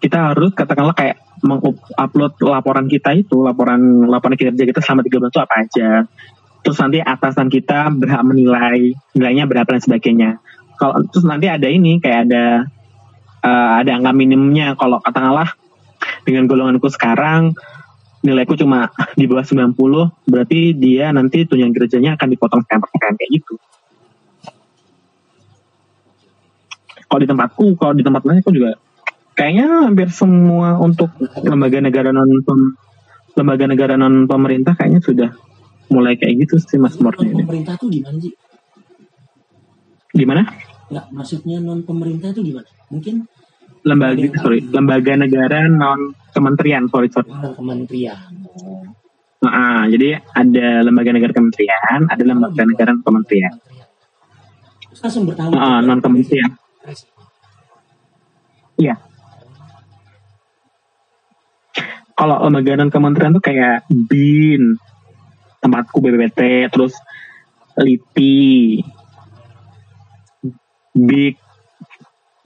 kita harus katakanlah kayak mengupload laporan kita itu laporan laporan kinerja kita selama tiga bulan itu apa aja terus nanti atasan kita berhak menilai nilainya berapa dan sebagainya. Kalau terus nanti ada ini kayak ada uh, ada angka minimumnya. Kalau katakanlah dengan golonganku sekarang nilaiku cuma di bawah 90 berarti dia nanti tunjangan kerjanya akan dipotong sekian persen kayak gitu. Kalau di tempatku kalau di tempat lain aku juga kayaknya hampir semua untuk lembaga negara non lembaga negara non pemerintah kayaknya sudah mulai kayak gitu sih mas Morten non pemerintah tuh gimana sih? Gimana? Nggak maksudnya non pemerintah itu gimana? Mungkin lembaga sorry lembaga negara non kementerian sorry sorry. Non kementerian. Nah, jadi ada lembaga negara kementerian, ada lembaga negara non kementerian. Terus langsung uh, non kementerian. Iya. Kalau lembaga non kementerian tuh kayak BIN, tempatku BPPT, terus LIPI, BIG,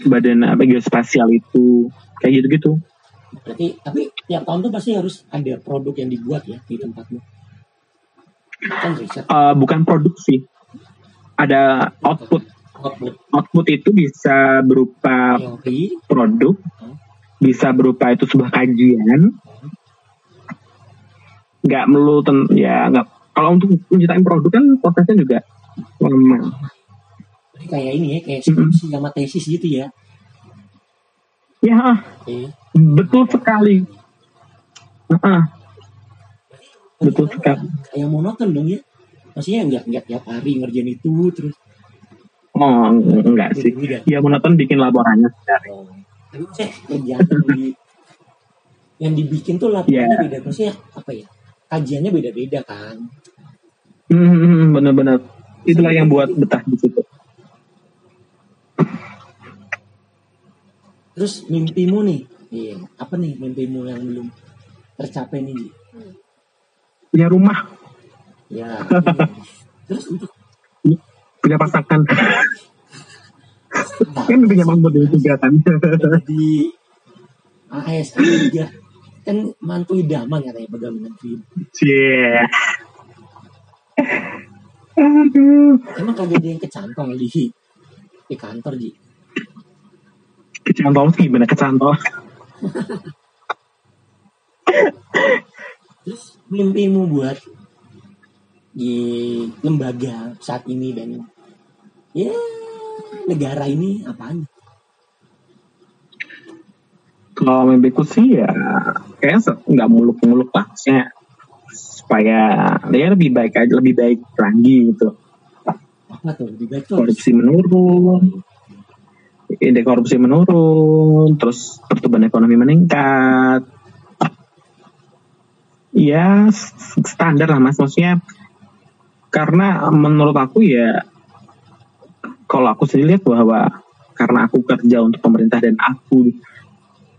badan apa geospasial itu, kayak gitu-gitu. Berarti tapi tiap tahun tuh pasti harus ada produk yang dibuat ya di tempatmu. Kan riset. Uh, bukan produksi, ada output. Output. Output itu bisa berupa Teori. produk, bisa berupa itu sebuah kajian. Nggak melulu ten, ya nggak. Kalau untuk menciptakan produk kan prosesnya juga lama. Jadi kayak ini ya, kayak skripsi sama tesis gitu ya. Ya, Oke. betul sekali. Ah, betul sekali. Kayak monoton dong ya. Maksudnya nggak nggak tiap hari ngerjain itu terus. Oh, enggak sih. Ya monoton bikin laporannya. Oh. Tapi maksudnya kerjaan yang di yang dibikin tuh laporannya Ya. beda. Maksudnya apa ya? Kajiannya beda-beda kan. Hmm, benar-benar. Itulah yang buat betah di situ. Terus mimpimu nih, iya apa nih mimpimu yang belum tercapai nih? Ji? Punya rumah, Ya. <laughs> Terus untuk punya pasangan. kan punya dari juga kan. di ASN juga kan mantu idaman katanya pegawai negeri. Cie. Aduh. Emang kagak ada yang kecantol di di kantor ji. Kecantol sih gimana kecantol? Terus mimpimu buat di lembaga saat ini dan ya negara ini apaan? Kalau mimpiku sih ya kayaknya nggak muluk-muluk lah. Maksudnya supaya dia lebih baik aja, lebih baik lagi gitu. Apa tuh lebih baik tuh? Korupsi menurun, indeks korupsi menurun, terus pertumbuhan ekonomi meningkat. Ya standar lah mas, maksudnya karena menurut aku ya kalau aku sendiri lihat bahwa karena aku kerja untuk pemerintah dan aku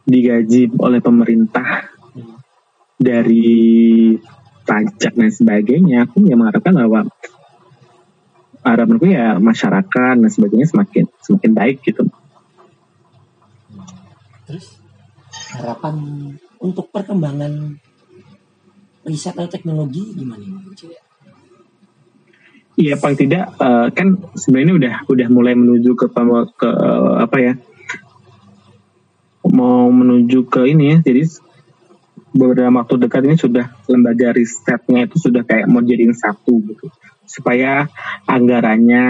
digaji oleh pemerintah dari pajak dan sebagainya, aku ya mengharapkan bahwa harapanku ya masyarakat dan sebagainya semakin semakin baik gitu. Terus harapan untuk perkembangan riset atau teknologi gimana nih? Iya paling tidak eh, kan sebenarnya udah udah mulai menuju ke ke eh, apa ya mau menuju ke ini ya jadi beberapa waktu dekat ini sudah lembaga risetnya itu sudah kayak mau jadiin satu gitu supaya anggarannya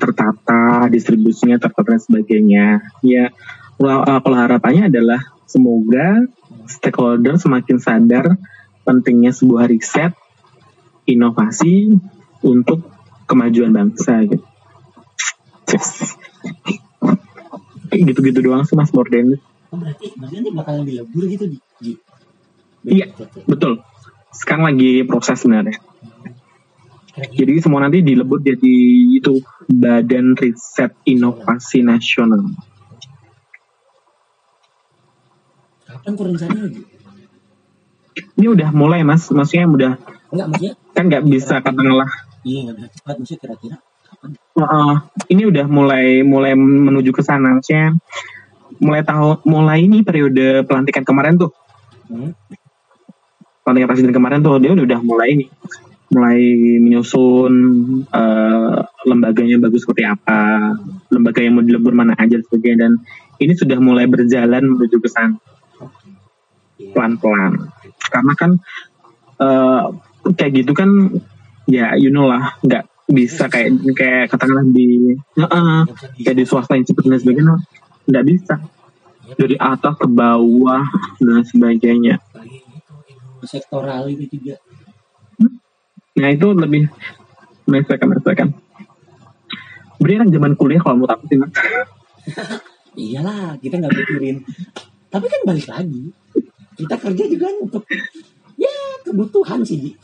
tertata distribusinya tertata dan sebagainya ya eh, kalau harapannya adalah semoga stakeholder semakin sadar pentingnya sebuah riset inovasi untuk kemajuan bangsa gitu. Gitu-gitu doang sih Mas Morden. Oh, berarti berarti nanti bakal lebih lebur gitu di, di Iya. Betul. Sekarang lagi proses sebenarnya. Jadi semua nanti dilebur jadi itu Badan Riset Inovasi Nasional. kan kurang sana lagi Ini udah mulai mas, maksudnya udah enggak maksudnya kan nggak bisa katakanlah. iya nggak bisa cepat maksudnya kira-kira kapan Uh, ini udah mulai mulai menuju ke sana, maksudnya mulai tahu mulai ini periode pelantikan kemarin tuh, hmm? pelantikan presiden kemarin tuh dia udah mulai ini, mulai menyusun eh, lembaganya bagus seperti apa, lembaga yang mau dilebur mana aja sebagainya dan ini sudah mulai berjalan menuju ke sana. Iya. pelan-pelan karena kan eh, kayak gitu kan ya you know lah nggak bisa kayak kayak katakanlah di di- kayak di swasta yang dan sebagainya nggak bisa. Dari atas ke bawah dan sebagainya. Sektoral itu juga. Nah itu lebih menyelesaikan menyelesaikan Berarti kan zaman kuliah kalau menurut aku sih Mas. iyalah kita nggak mikirin. Tapi kan balik lagi kita kerja juga untuk ya kebutuhan sih. <laughs>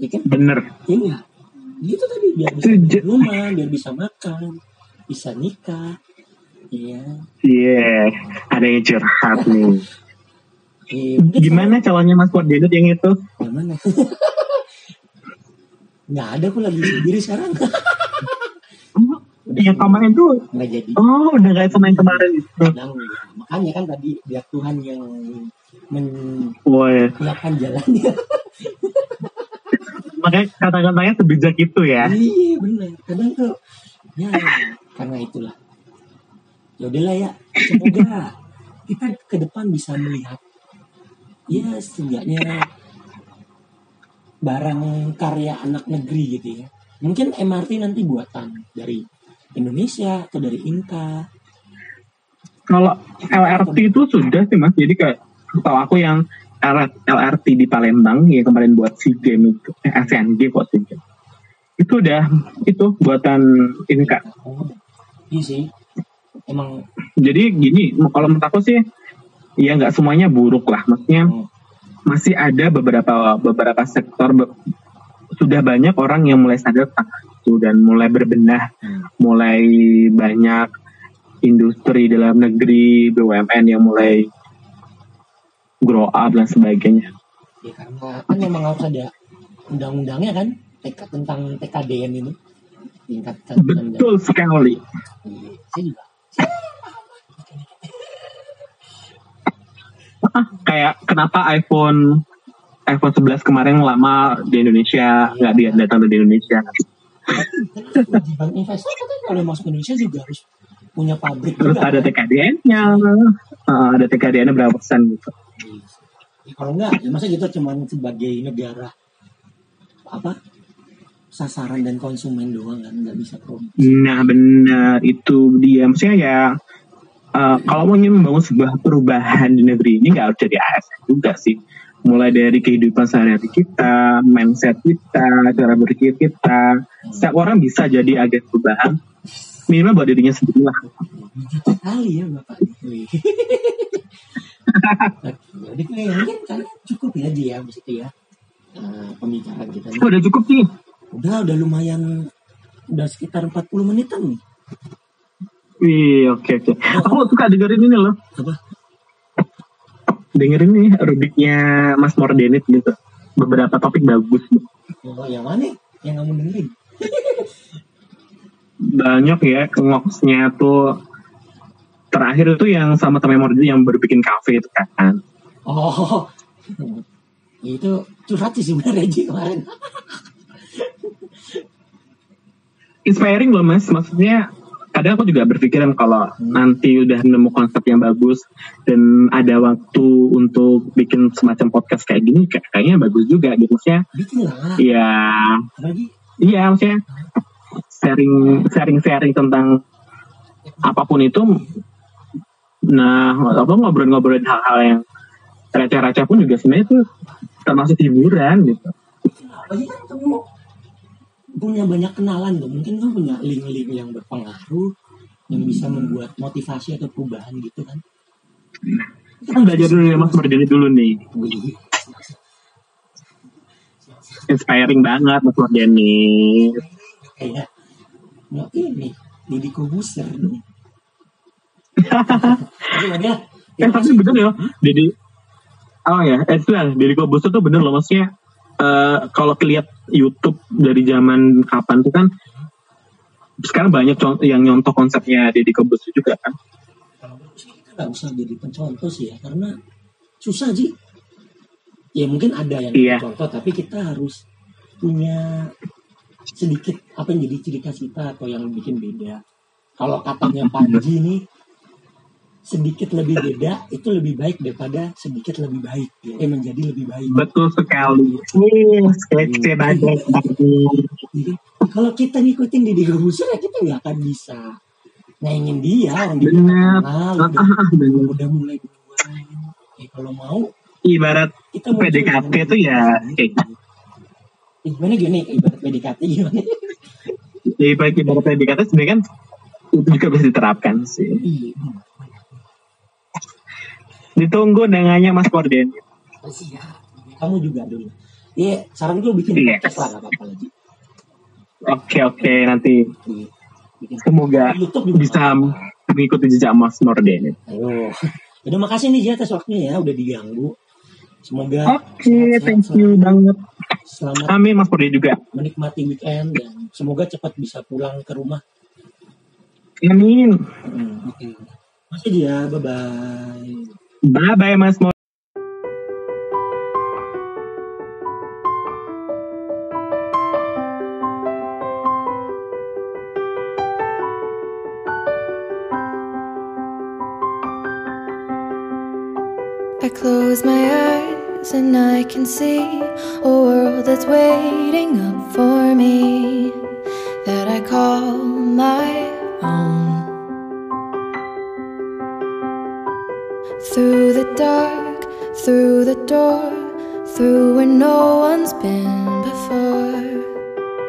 Ya kan? Bener. Iya. Gitu tadi biar bisa rumah biar bisa makan bisa nikah iya. Iya ada yang curhat nih. Eh, gimana calonnya Mas Wardianut yang itu? Sama- yang mana <laughs> nggak ada aku lagi sendiri sekarang. Yang kemarin tuh. Nggak jadi. Oh udah kayak yang kemarin. Itu Nah, makanya kan tadi biar Tuhan yang menyiapkan jalannya. <laughs> Makanya kata-katanya sebijak itu ya. iya benar. Kadang tuh ya karena itulah ya udahlah ya semoga kita ke depan bisa melihat ya setidaknya barang karya anak negeri gitu ya mungkin MRT nanti buatan dari Indonesia atau dari Inka Kalau LRT itu sudah sih mas, jadi kayak tahu aku yang LRT di Palembang ya kemarin buat SEA Games itu, eh, ASEAN Games kok SEA Games. Itu udah itu buatan ini kak. oh iya sih emang Jadi gini, kalau menurut aku sih ya nggak semuanya buruk lah, maksudnya oh, masih ada beberapa beberapa sektor be- sudah banyak orang yang mulai sadar tentang itu dan mulai berbenah, hmm, mulai banyak industri dalam negeri BUMN yang mulai grow up dan sebagainya. ya karena kan memang harus ada undang-undangnya kan TK tentang TKDN ini. Tingkat Betul sekali. Iya, saya juga kayak kenapa iPhone iPhone 11 kemarin lama di Indonesia nggak dia datang dari Indonesia? Kewajiban investor kan kalau masuk Indonesia juga harus punya pabrik terus juga, ada kan? TKDN-nya Ah, ada TKDN-nya berapa persen gitu? Ya, kalau enggak ya masa kita cuman sebagai negara apa sasaran dan konsumen doang kan nggak bisa produksi Nah benar. Itu dia. Maksudnya ya eh, kalau mau ingin membangun sebuah perubahan di negeri ini nggak harus jadi ASN juga sih. Mulai dari kehidupan sehari-hari kita, mindset kita, cara berpikir kita, setiap orang bisa jadi agen perubahan. Minimal buat dirinya sendiri lah. kali ya bapak. Jadi kayak mungkin kalian cukup ya aja ya ya. Eh, pembicaraan kita. Oh, udah cukup sih. Udah udah lumayan udah sekitar 40 menitan nih Wih, oke oke. Aku suka dengerin ini loh. apa Dengerin nih rubiknya Mas Mordenit gitu. Beberapa topik bagus. oh yang mana yang kamu dengerin banyak ya ngoksnya tuh terakhir itu yang sama temen Mordi yang baru bikin kafe itu kan oh <laughs> itu curhat sih sebenarnya kemarin inspiring loh mas. Maksudnya kadang aku juga berpikiran kalau nanti udah nemu konsep yang bagus dan ada waktu untuk bikin semacam podcast kayak gini kayak- kayaknya bagus juga gitu. Maksudnya lah ya? apalagi? Iya maksudnya sharing sharing sharing tentang apa pun itu nah apa ngobrol-ngobrolin hal-hal yang receh-receh pun juga sebenarnya itu termasuk hiburan gitu punya banyak kenalan tuh. Mungkin kamu punya link-link yang berpengaruh yang bisa membuat motivasi atau perubahan gitu kan? Kita kan belajar dulu ya mas Mardini dulu nih. Inspiring banget mas Mardini kayak mau ini Deddy Kobuser. Dia eh tapi bener ya jadi oh ya eh itu Deddy Kobuser tuh bener loh maksudnya eh, kalau kelihat YouTube dari zaman kapan tuh kan sekarang banyak contoh yang nyontoh konsepnya Deddy Kobuser juga kan. Kalau kita nggak usah jadi pencontoh sih ya karena susah sih ya mungkin ada yang Iya. contoh tapi kita harus punya sedikit apa yang jadi ciri khas kita atau yang bikin beda. Kalau katanya Panji nih sedikit lebih beda itu lebih baik daripada sedikit lebih baik. Eh menjadi lebih baik. Betul sekali. Sketch banget Jadi, kalau kita ngikutin Deddy Corbuzier ya kita nggak akan bisa nyaingin dia orang dia Bener. kenal Ah, udah, ah, bener. udah mulai duluan ya kalau mau ibarat kita PDKT tuh ya kayak gitu. Eh, gimana gini ibarat PDKT gimana? Ya ibarat ibarat PDKT sebenarnya kan itu juga bisa diterapkan sih. Iya ditunggu dengannya Mas Morden siap kamu juga dulu. Iya saran gue bikin Iya. podcast lah gak apa-apa lagi. Oke oke nanti Iya. bikin semoga YouTube bisa mengikuti jejak Mas Morden ayo udah makasih nih Jia atas waktunya ya udah diganggu. Semoga oke sehat-sehat thank you banget. Selamat amin Mas Morden juga. menikmati weekend dan semoga cepat bisa pulang ke rumah. Amin. Hmm, oke. Masih dia, bye-bye. bye bye Mas Morden I close my eyes and I can see a world that's waiting up for me that I call my own. Through the dark, through the door, through where no one's been before,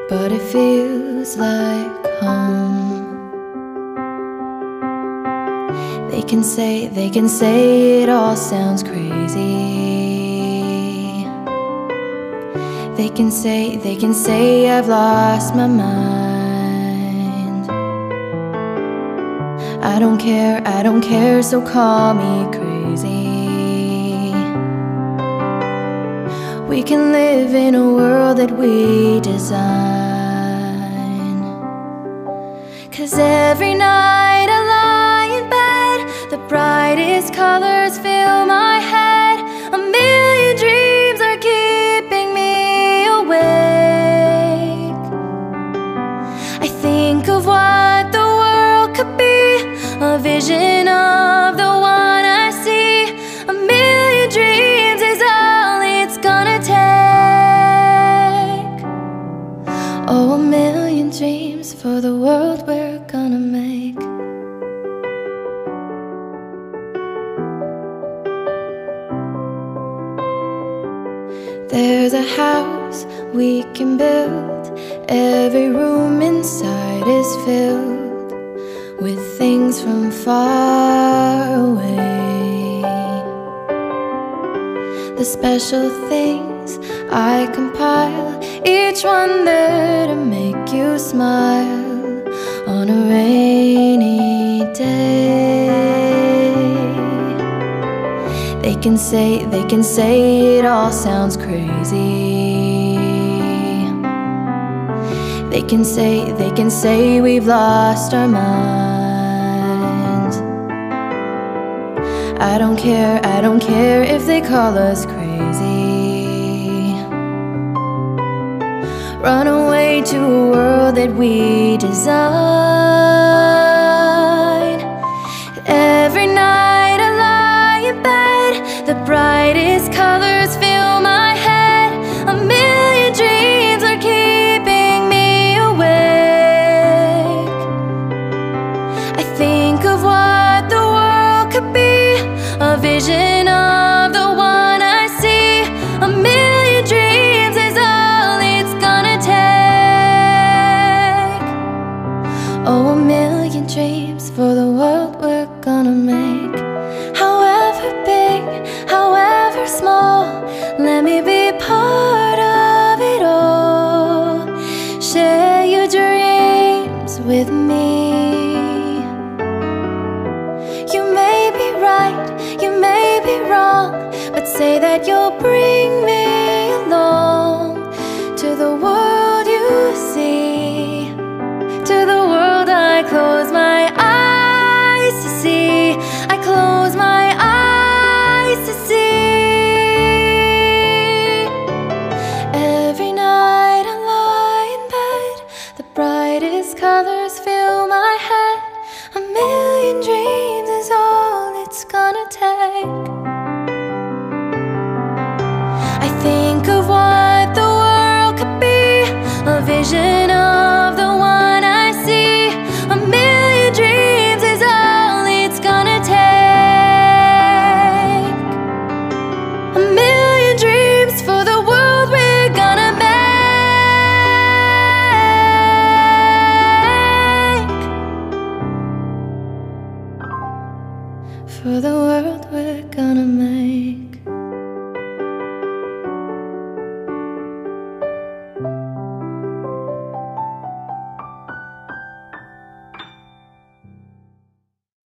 but it feels like home. They can say, they can say it all sounds crazy. They can say, they can say I've lost my mind. I don't care, I don't care, so call me crazy. We can live in a world that we design. Cause every night can say, they can say we've lost our minds. I don't care, I don't care if they call us crazy. Run away to a world that we design. Every night I lie in bed, the brightest colors television